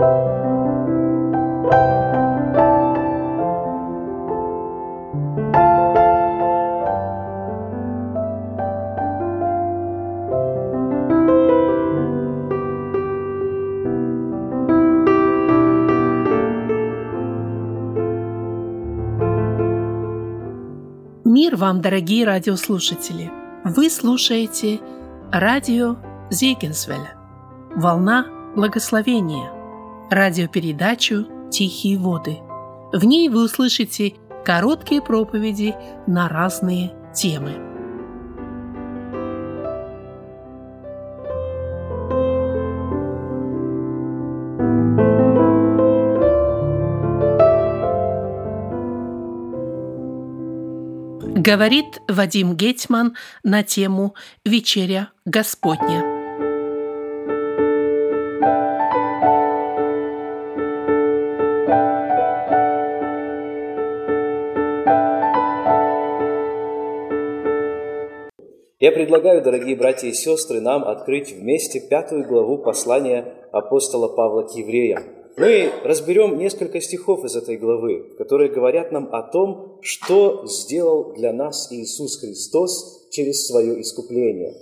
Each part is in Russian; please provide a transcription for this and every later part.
Мир вам, дорогие радиослушатели! Вы слушаете радио Зейгенсвеля «Волна благословения» радиопередачу «Тихие воды». В ней вы услышите короткие проповеди на разные темы – Говорит Вадим Гетьман на тему «Вечеря Господня». Я предлагаю, дорогие братья и сестры, нам открыть вместе пятую главу послания апостола Павла к евреям – мы разберем несколько стихов из этой главы, которые говорят нам о том, что сделал для нас Иисус Христос через свое искупление.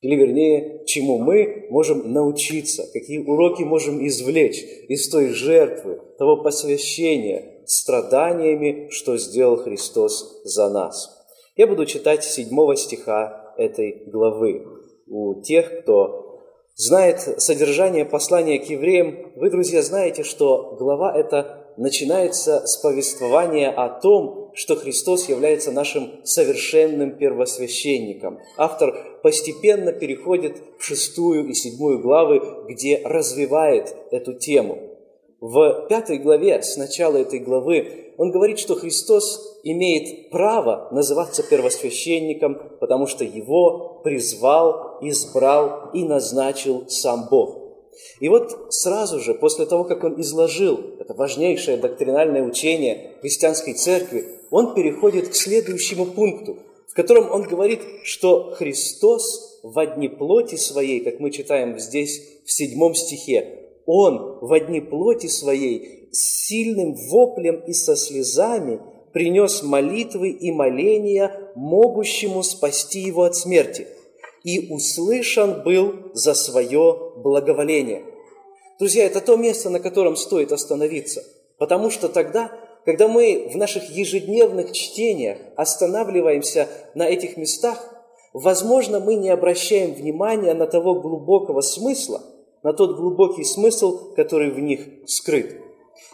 Или вернее, чему мы можем научиться, какие уроки можем извлечь из той жертвы, того посвящения страданиями, что сделал Христос за нас. Я буду читать седьмого стиха этой главы. У тех, кто знает содержание послания к евреям, вы, друзья, знаете, что глава эта начинается с повествования о том, что Христос является нашим совершенным первосвященником. Автор постепенно переходит в шестую и седьмую главы, где развивает эту тему. В пятой главе, с начала этой главы, он говорит, что Христос имеет право называться первосвященником, потому что его призвал, избрал и назначил сам Бог. И вот сразу же, после того, как он изложил это важнейшее доктринальное учение христианской церкви, он переходит к следующему пункту, в котором он говорит, что Христос в одни плоти своей, как мы читаем здесь в седьмом стихе, Он в одни плоти своей с сильным воплем и со слезами принес молитвы и моления, могущему спасти его от смерти, и услышан был за свое благоволение. Друзья, это то место, на котором стоит остановиться, потому что тогда, когда мы в наших ежедневных чтениях останавливаемся на этих местах, возможно, мы не обращаем внимания на того глубокого смысла, на тот глубокий смысл, который в них скрыт.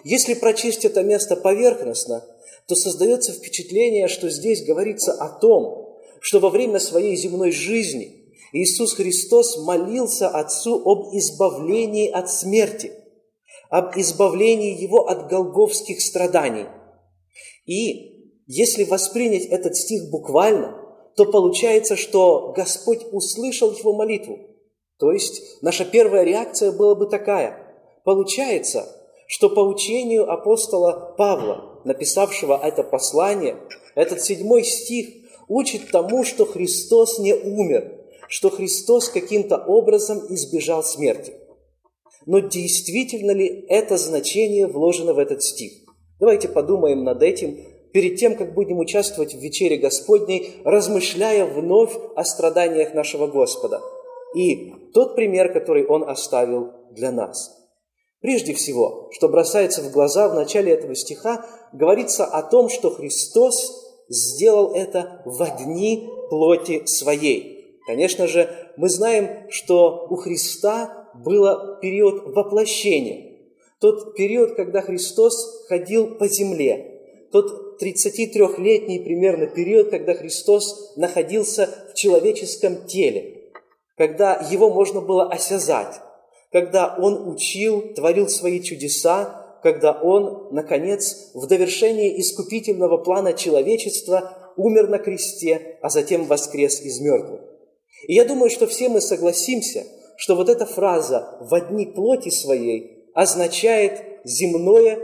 Если прочесть это место поверхностно, то создается впечатление, что здесь говорится о том, что во время своей земной жизни Иисус Христос молился Отцу об избавлении от смерти, об избавлении Его от голговских страданий. И если воспринять этот стих буквально, то получается, что Господь услышал его молитву. То есть наша первая реакция была бы такая. Получается, что по учению апостола Павла написавшего это послание, этот седьмой стих учит тому, что Христос не умер, что Христос каким-то образом избежал смерти. Но действительно ли это значение вложено в этот стих? Давайте подумаем над этим перед тем, как будем участвовать в вечере Господней, размышляя вновь о страданиях нашего Господа. И тот пример, который Он оставил для нас – Прежде всего, что бросается в глаза в начале этого стиха, говорится о том, что Христос сделал это в одни плоти своей. Конечно же, мы знаем, что у Христа был период воплощения. Тот период, когда Христос ходил по земле. Тот 33-летний примерно период, когда Христос находился в человеческом теле. Когда его можно было осязать когда Он учил, творил свои чудеса, когда Он, наконец, в довершении искупительного плана человечества умер на кресте, а затем воскрес из мертвых. И я думаю, что все мы согласимся, что вот эта фраза «в одни плоти своей» означает земное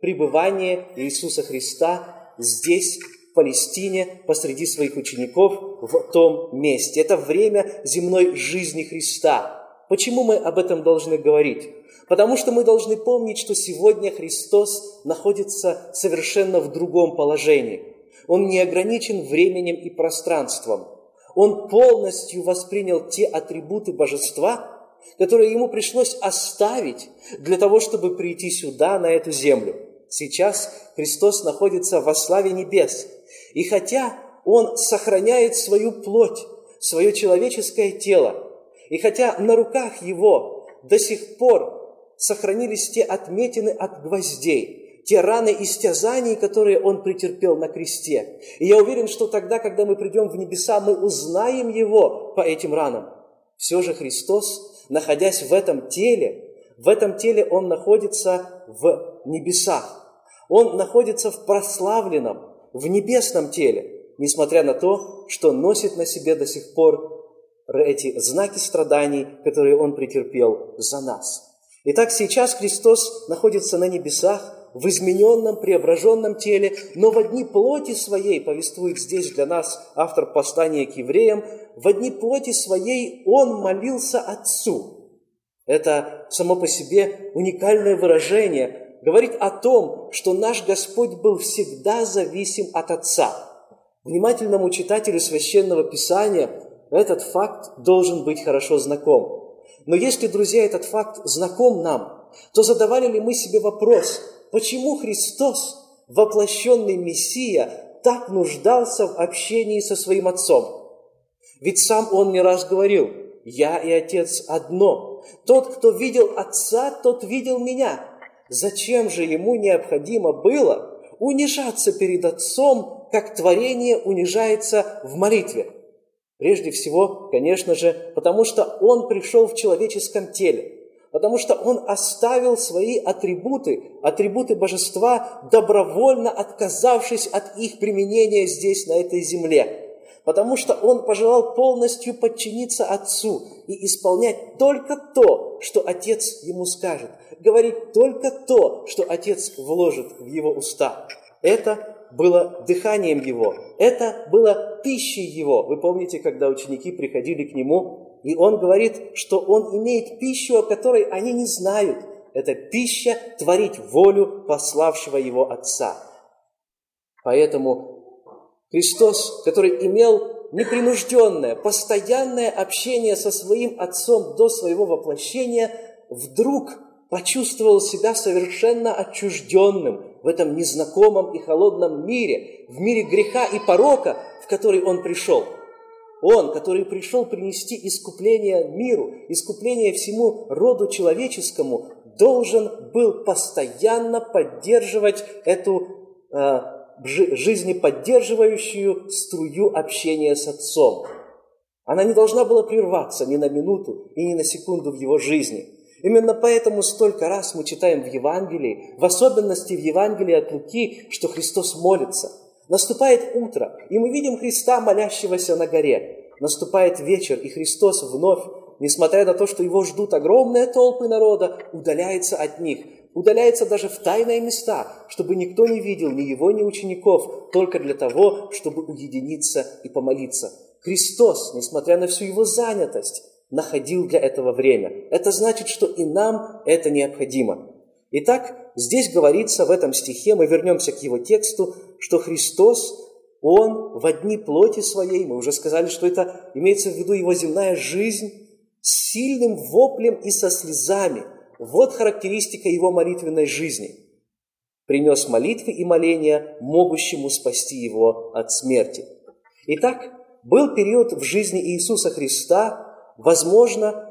пребывание Иисуса Христа здесь, Палестине, посреди своих учеников, в том месте. Это время земной жизни Христа – Почему мы об этом должны говорить? Потому что мы должны помнить, что сегодня Христос находится совершенно в другом положении. Он не ограничен временем и пространством. Он полностью воспринял те атрибуты божества, которые ему пришлось оставить для того, чтобы прийти сюда, на эту землю. Сейчас Христос находится во славе небес. И хотя Он сохраняет свою плоть, свое человеческое тело, и хотя на руках Его до сих пор сохранились те отметины от гвоздей, те раны истязаний, которые Он претерпел на кресте. И я уверен, что тогда, когда мы придем в небеса, мы узнаем Его по этим ранам. Все же Христос, находясь в этом теле, в этом теле Он находится в небесах. Он находится в прославленном, в небесном теле, несмотря на то, что носит на себе до сих пор эти знаки страданий, которые Он претерпел за нас. Итак, сейчас Христос находится на небесах, в измененном, преображенном теле, но в одни плоти своей, повествует здесь для нас автор послания к евреям, в одни плоти своей Он молился Отцу. Это само по себе уникальное выражение, говорит о том, что наш Господь был всегда зависим от Отца. Внимательному читателю Священного Писания этот факт должен быть хорошо знаком. Но если, друзья, этот факт знаком нам, то задавали ли мы себе вопрос, почему Христос, воплощенный Мессия, так нуждался в общении со своим Отцом? Ведь сам Он не раз говорил, «Я и Отец одно. Тот, кто видел Отца, тот видел Меня». Зачем же Ему необходимо было унижаться перед Отцом, как творение унижается в молитве? Прежде всего, конечно же, потому что Он пришел в человеческом теле, потому что Он оставил свои атрибуты, атрибуты божества, добровольно отказавшись от их применения здесь, на этой земле, потому что Он пожелал полностью подчиниться Отцу и исполнять только то, что Отец Ему скажет, говорить только то, что Отец вложит в Его уста. Это было дыханием его, это было пищей его. Вы помните, когда ученики приходили к нему, и он говорит, что он имеет пищу, о которой они не знают. Это пища творить волю пославшего его Отца. Поэтому Христос, который имел непринужденное, постоянное общение со своим Отцом до своего воплощения, вдруг почувствовал себя совершенно отчужденным, в этом незнакомом и холодном мире, в мире греха и порока, в который он пришел. Он, который пришел принести искупление миру, искупление всему роду человеческому, должен был постоянно поддерживать эту э, жизнеподдерживающую струю общения с Отцом. Она не должна была прерваться ни на минуту и ни на секунду в его жизни – Именно поэтому столько раз мы читаем в Евангелии, в особенности в Евангелии от Луки, что Христос молится. Наступает утро, и мы видим Христа, молящегося на горе. Наступает вечер, и Христос вновь, несмотря на то, что его ждут огромные толпы народа, удаляется от них, удаляется даже в тайные места, чтобы никто не видел ни его, ни учеников, только для того, чтобы уединиться и помолиться. Христос, несмотря на всю его занятость, находил для этого время. Это значит, что и нам это необходимо. Итак, здесь говорится в этом стихе, мы вернемся к его тексту, что Христос, Он в одни плоти своей, мы уже сказали, что это имеется в виду его земная жизнь, с сильным воплем и со слезами. Вот характеристика его молитвенной жизни. Принес молитвы и моления, могущему спасти его от смерти. Итак, был период в жизни Иисуса Христа, возможно,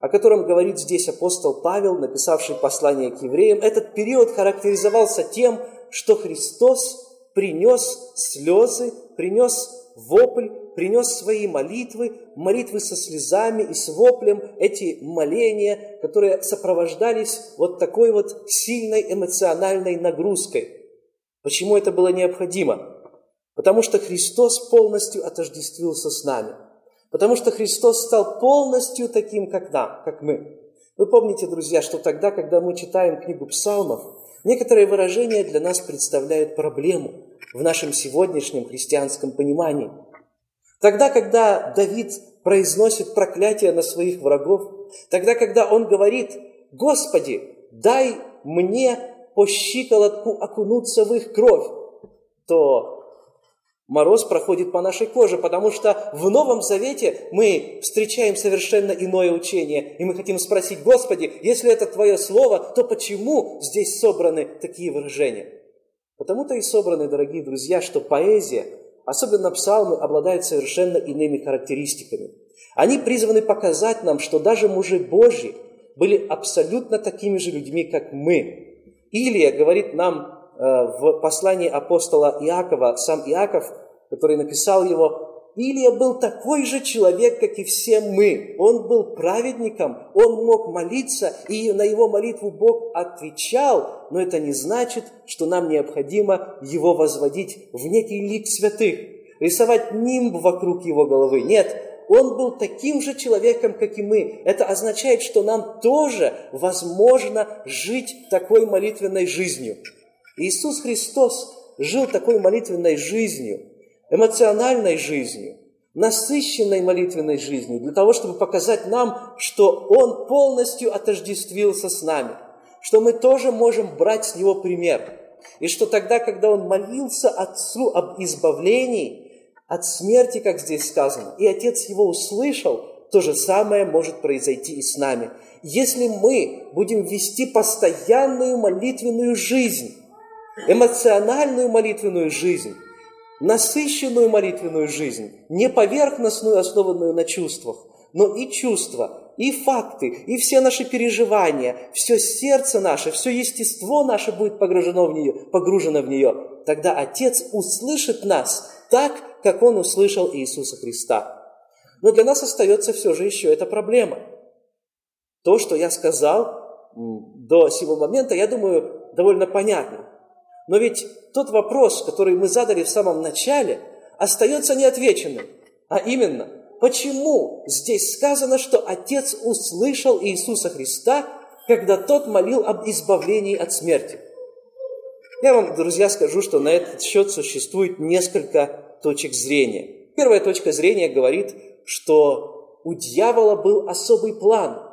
о котором говорит здесь апостол Павел, написавший послание к евреям, этот период характеризовался тем, что Христос принес слезы, принес вопль, принес свои молитвы, молитвы со слезами и с воплем, эти моления, которые сопровождались вот такой вот сильной эмоциональной нагрузкой. Почему это было необходимо? Потому что Христос полностью отождествился с нами – Потому что Христос стал полностью таким, как нам, как мы. Вы помните, друзья, что тогда, когда мы читаем книгу псалмов, некоторые выражения для нас представляют проблему в нашем сегодняшнем христианском понимании. Тогда, когда Давид произносит проклятие на своих врагов, Тогда, когда он говорит, «Господи, дай мне по щиколотку окунуться в их кровь», то мороз проходит по нашей коже, потому что в Новом Завете мы встречаем совершенно иное учение, и мы хотим спросить, Господи, если это Твое Слово, то почему здесь собраны такие выражения? Потому-то и собраны, дорогие друзья, что поэзия, особенно псалмы, обладает совершенно иными характеристиками. Они призваны показать нам, что даже мужи Божьи были абсолютно такими же людьми, как мы. Илия говорит нам э, в послании апостола Иакова, сам Иаков, который написал его, Илия был такой же человек, как и все мы. Он был праведником, он мог молиться, и на его молитву Бог отвечал, но это не значит, что нам необходимо его возводить в некий лик святых, рисовать нимб вокруг его головы. Нет, он был таким же человеком, как и мы. Это означает, что нам тоже возможно жить такой молитвенной жизнью. Иисус Христос жил такой молитвенной жизнью, эмоциональной жизнью, насыщенной молитвенной жизнью, для того, чтобы показать нам, что Он полностью отождествился с нами, что мы тоже можем брать с Него пример, и что тогда, когда Он молился Отцу об избавлении, от смерти, как здесь сказано, и Отец его услышал, то же самое может произойти и с нами. Если мы будем вести постоянную молитвенную жизнь, эмоциональную молитвенную жизнь, насыщенную молитвенную жизнь, не поверхностную, основанную на чувствах, но и чувства, и факты, и все наши переживания, все сердце наше, все естество наше будет погружено в нее, погружено в нее, тогда Отец услышит нас так, как он услышал Иисуса Христа. Но для нас остается все же еще эта проблема. То, что я сказал до сего момента, я думаю, довольно понятно. Но ведь тот вопрос, который мы задали в самом начале, остается неотвеченным. А именно, почему здесь сказано, что Отец услышал Иисуса Христа, когда тот молил об избавлении от смерти? Я вам, друзья, скажу, что на этот счет существует несколько точек зрения. Первая точка зрения говорит, что у дьявола был особый план.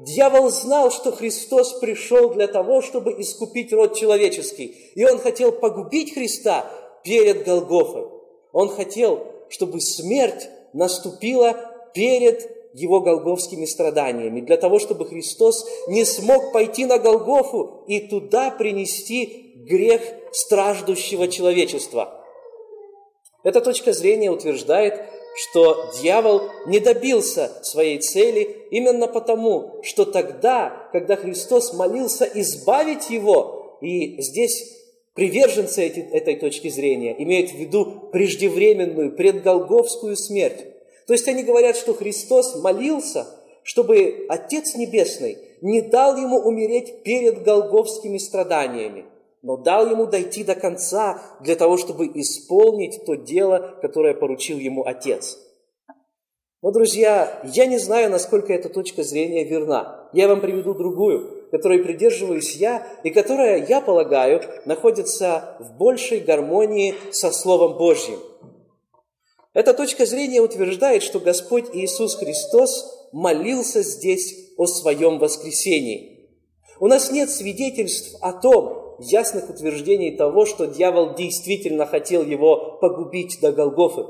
Дьявол знал, что Христос пришел для того, чтобы искупить род человеческий. И он хотел погубить Христа перед Голгофой. Он хотел, чтобы смерть наступила перед его голговскими страданиями, для того, чтобы Христос не смог пойти на Голгофу и туда принести грех страждущего человечества – эта точка зрения утверждает, что дьявол не добился своей цели именно потому, что тогда, когда Христос молился избавить его, и здесь приверженцы этой точки зрения имеют в виду преждевременную, предголговскую смерть. То есть они говорят, что Христос молился, чтобы Отец Небесный не дал ему умереть перед голговскими страданиями но дал ему дойти до конца для того, чтобы исполнить то дело, которое поручил ему Отец. Но, друзья, я не знаю, насколько эта точка зрения верна. Я вам приведу другую, которой придерживаюсь я, и которая, я полагаю, находится в большей гармонии со Словом Божьим. Эта точка зрения утверждает, что Господь Иисус Христос молился здесь о своем воскресении. У нас нет свидетельств о том, ясных утверждений того, что дьявол действительно хотел его погубить до Голгофы.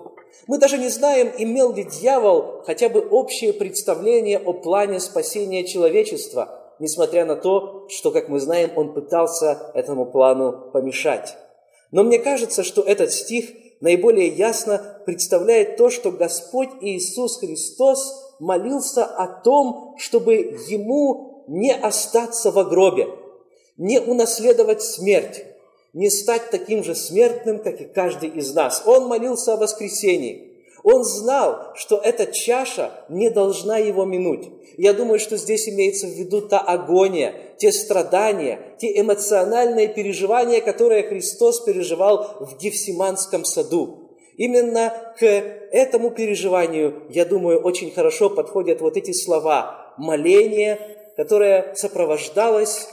Мы даже не знаем, имел ли дьявол хотя бы общее представление о плане спасения человечества, несмотря на то, что, как мы знаем, он пытался этому плану помешать. Но мне кажется, что этот стих наиболее ясно представляет то, что Господь Иисус Христос молился о том, чтобы Ему не остаться в гробе – не унаследовать смерть, не стать таким же смертным, как и каждый из нас. Он молился о воскресении. Он знал, что эта чаша не должна его минуть. Я думаю, что здесь имеется в виду та агония, те страдания, те эмоциональные переживания, которые Христос переживал в Гефсиманском саду. Именно к этому переживанию, я думаю, очень хорошо подходят вот эти слова моление, которое сопровождалось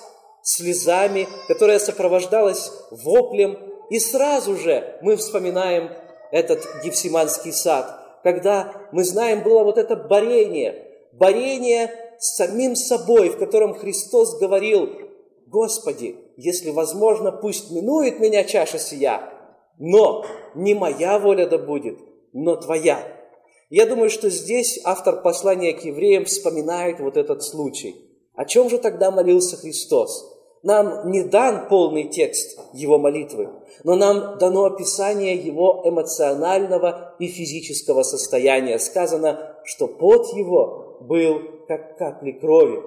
слезами, которая сопровождалась воплем. И сразу же мы вспоминаем этот Гефсиманский сад, когда, мы знаем, было вот это борение, борение с самим собой, в котором Христос говорил, «Господи, если возможно, пусть минует меня чаша сия, но не моя воля да будет, но Твоя». Я думаю, что здесь автор послания к евреям вспоминает вот этот случай. О чем же тогда молился Христос? Нам не дан полный текст его молитвы, но нам дано описание его эмоционального и физического состояния. Сказано, что пот его был как капли крови.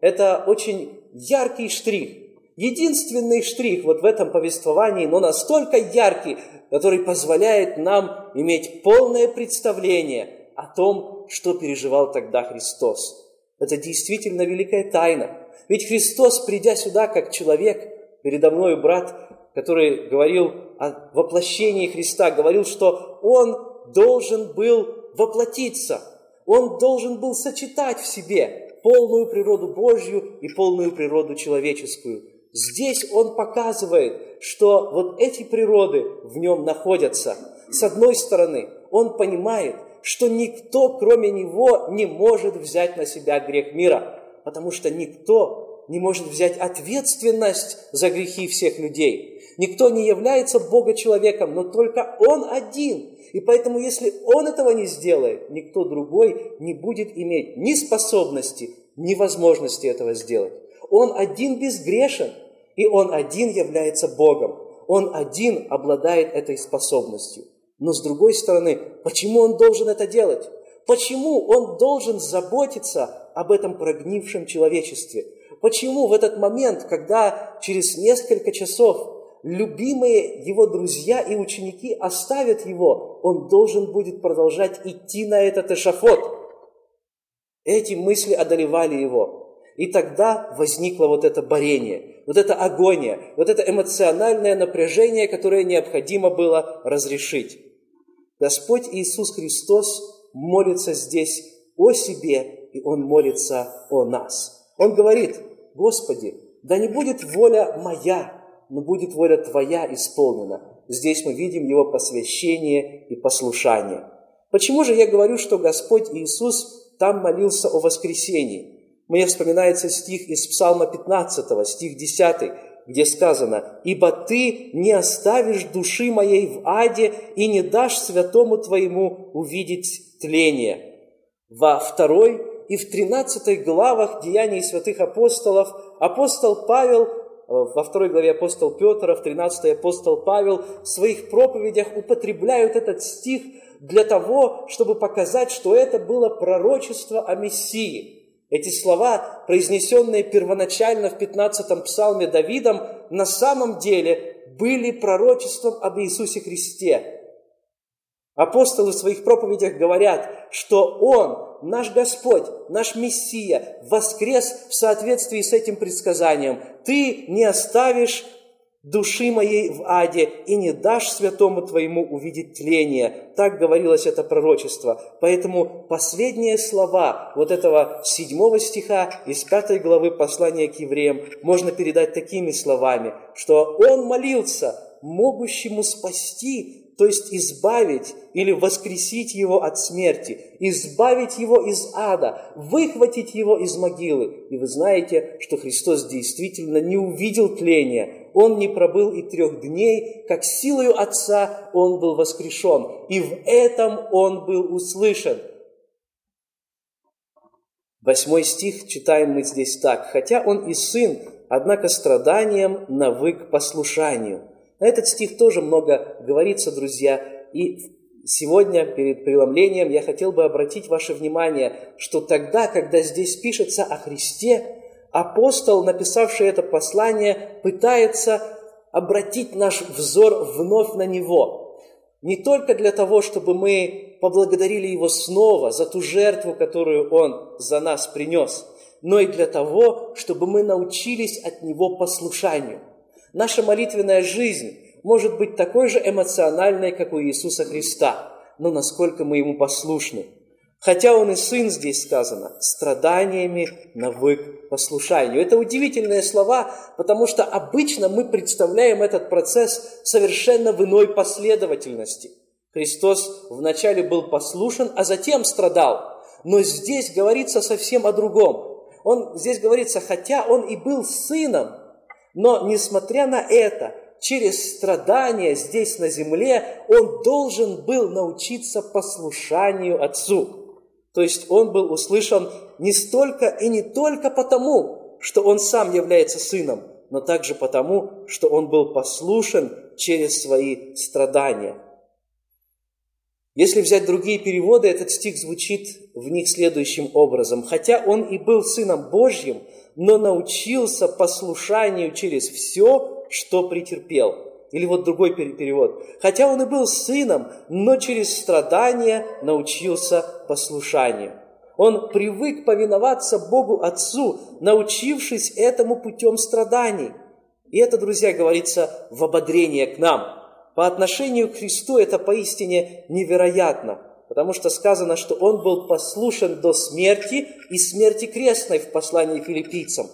Это очень яркий штрих, единственный штрих вот в этом повествовании, но настолько яркий, который позволяет нам иметь полное представление о том, что переживал тогда Христос. Это действительно великая тайна. Ведь Христос, придя сюда как человек, передо мной брат, который говорил о воплощении Христа, говорил, что Он должен был воплотиться, Он должен был сочетать в себе полную природу Божью и полную природу человеческую. Здесь Он показывает, что вот эти природы в Нем находятся. С одной стороны, Он понимает, что никто, кроме Него, не может взять на себя грех мира, потому что никто не может взять ответственность за грехи всех людей. Никто не является Бога-человеком, но только Он один. И поэтому, если Он этого не сделает, никто другой не будет иметь ни способности, ни возможности этого сделать. Он один безгрешен, и Он один является Богом. Он один обладает этой способностью. Но с другой стороны, почему он должен это делать? Почему он должен заботиться об этом прогнившем человечестве? Почему в этот момент, когда через несколько часов любимые его друзья и ученики оставят его, он должен будет продолжать идти на этот эшафот? Эти мысли одолевали его. И тогда возникло вот это борение, вот это агония, вот это эмоциональное напряжение, которое необходимо было разрешить. Господь Иисус Христос молится здесь о себе, и Он молится о нас. Он говорит, Господи, да не будет воля моя, но будет воля Твоя исполнена. Здесь мы видим Его посвящение и послушание. Почему же я говорю, что Господь Иисус там молился о воскресении? Мне вспоминается стих из Псалма 15, стих 10 где сказано, «Ибо ты не оставишь души моей в аде и не дашь святому твоему увидеть тление». Во второй и в тринадцатой главах Деяний святых апостолов апостол Павел, во второй главе апостол Петр, а в тринадцатой апостол Павел в своих проповедях употребляют этот стих для того, чтобы показать, что это было пророчество о Мессии – эти слова, произнесенные первоначально в 15-м псалме Давидом, на самом деле были пророчеством об Иисусе Христе. Апостолы в своих проповедях говорят, что Он, наш Господь, наш Мессия, воскрес в соответствии с этим предсказанием. Ты не оставишь души моей в аде, и не дашь святому твоему увидеть тление. Так говорилось это пророчество. Поэтому последние слова вот этого седьмого стиха из пятой главы послания к евреям можно передать такими словами, что он молился могущему спасти то есть избавить или воскресить его от смерти, избавить его из ада, выхватить его из могилы. И вы знаете, что Христос действительно не увидел тления, Он не пробыл и трех дней, как силою Отца Он был воскрешен, и в этом Он был услышан. Восьмой стих читаем мы здесь так. «Хотя Он и Сын, однако страданием навык послушанию». На этот стих тоже много говорится, друзья. И сегодня перед преломлением я хотел бы обратить ваше внимание, что тогда, когда здесь пишется о Христе, апостол, написавший это послание, пытается обратить наш взор вновь на Него. Не только для того, чтобы мы поблагодарили Его снова за ту жертву, которую Он за нас принес, но и для того, чтобы мы научились от Него послушанию – Наша молитвенная жизнь может быть такой же эмоциональной, как у Иисуса Христа, но насколько мы Ему послушны. Хотя Он и Сын здесь сказано, страданиями навык послушанию. Это удивительные слова, потому что обычно мы представляем этот процесс совершенно в иной последовательности. Христос вначале был послушен, а затем страдал. Но здесь говорится совсем о другом. Он, здесь говорится, хотя он и был сыном, но несмотря на это, через страдания здесь на земле, он должен был научиться послушанию Отцу. То есть он был услышан не столько и не только потому, что он сам является сыном, но также потому, что он был послушен через свои страдания. Если взять другие переводы, этот стих звучит в них следующим образом. «Хотя он и был Сыном Божьим, но научился послушанию через все, что претерпел». Или вот другой перевод. «Хотя он и был Сыном, но через страдания научился послушанию». Он привык повиноваться Богу Отцу, научившись этому путем страданий. И это, друзья, говорится в ободрение к нам. По отношению к Христу это поистине невероятно, потому что сказано, что Он был послушен до смерти и смерти крестной в послании филиппийцам.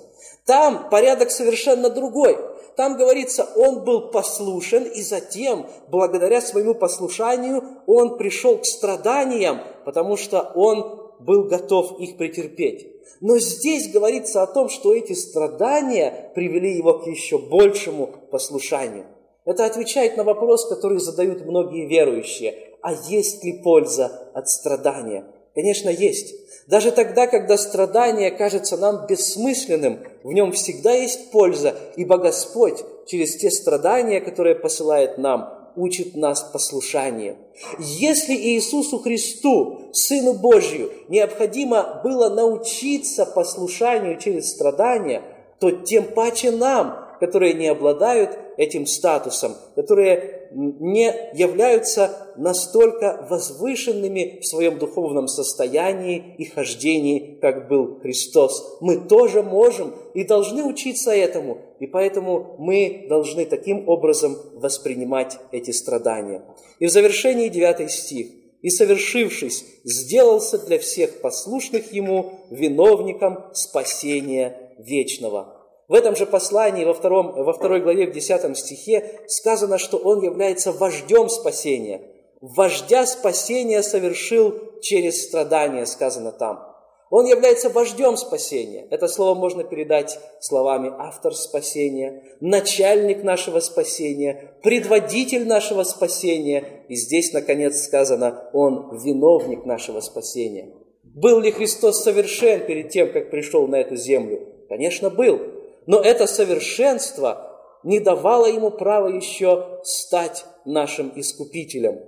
Там порядок совершенно другой. Там говорится, он был послушен, и затем, благодаря своему послушанию, он пришел к страданиям, потому что он был готов их претерпеть. Но здесь говорится о том, что эти страдания привели его к еще большему послушанию. Это отвечает на вопрос, который задают многие верующие. А есть ли польза от страдания? Конечно, есть. Даже тогда, когда страдание кажется нам бессмысленным, в нем всегда есть польза, ибо Господь через те страдания, которые посылает нам, учит нас послушанию. Если Иисусу Христу, Сыну Божью, необходимо было научиться послушанию через страдания, то тем паче нам, которые не обладают этим статусом, которые не являются настолько возвышенными в своем духовном состоянии и хождении, как был Христос. Мы тоже можем и должны учиться этому, и поэтому мы должны таким образом воспринимать эти страдания. И в завершении 9 стих. «И, совершившись, сделался для всех послушных Ему виновником спасения вечного». В этом же послании, во, втором, во второй главе, в десятом стихе, сказано, что он является вождем спасения. Вождя спасения совершил через страдания, сказано там. Он является вождем спасения. Это слово можно передать словами автор спасения, начальник нашего спасения, предводитель нашего спасения. И здесь, наконец, сказано, он виновник нашего спасения. Был ли Христос совершен перед тем, как пришел на эту землю? Конечно, был. Но это совершенство не давало ему права еще стать нашим искупителем.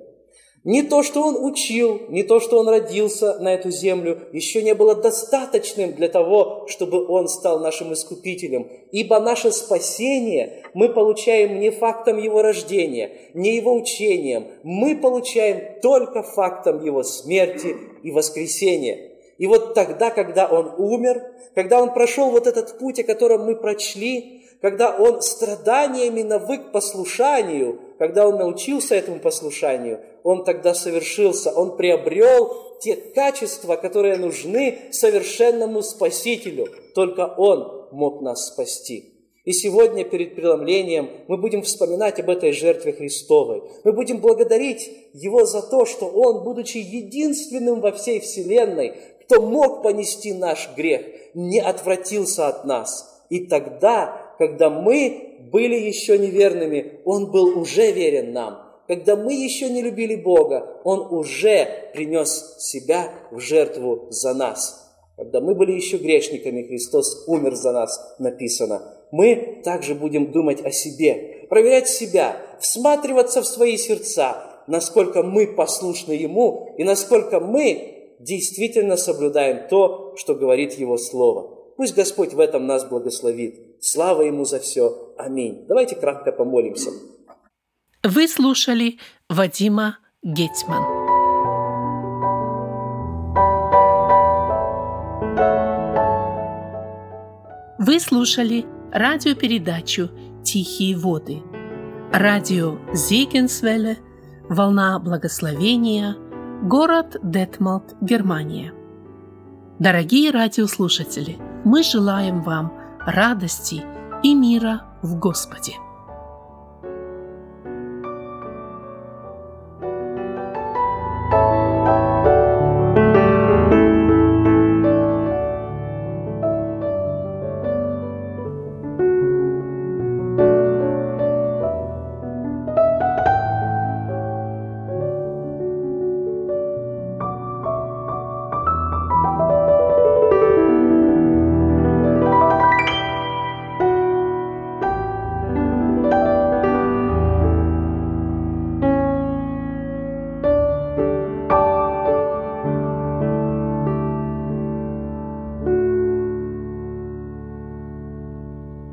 Не то, что он учил, не то, что он родился на эту землю, еще не было достаточным для того, чтобы он стал нашим искупителем. Ибо наше спасение мы получаем не фактом его рождения, не его учением, мы получаем только фактом его смерти и воскресения. И вот тогда, когда он умер, когда он прошел вот этот путь, о котором мы прочли, когда он страданиями навык послушанию, когда он научился этому послушанию, он тогда совершился, он приобрел те качества, которые нужны совершенному Спасителю. Только Он мог нас спасти. И сегодня перед преломлением мы будем вспоминать об этой жертве Христовой. Мы будем благодарить Его за то, что Он, будучи единственным во всей Вселенной, кто мог понести наш грех, не отвратился от нас. И тогда, когда мы были еще неверными, Он был уже верен нам. Когда мы еще не любили Бога, Он уже принес себя в жертву за нас. Когда мы были еще грешниками, Христос умер за нас, написано. Мы также будем думать о себе, проверять себя, всматриваться в свои сердца, насколько мы послушны Ему и насколько мы действительно соблюдаем то, что говорит Его Слово. Пусть Господь в этом нас благословит. Слава Ему за все. Аминь. Давайте кратко помолимся. Вы слушали Вадима Гетман. Вы слушали радиопередачу «Тихие воды». Радио Зигенсвелле, «Волна благословения», Город Детмалт, Германия. Дорогие радиослушатели, мы желаем вам радости и мира в Господе.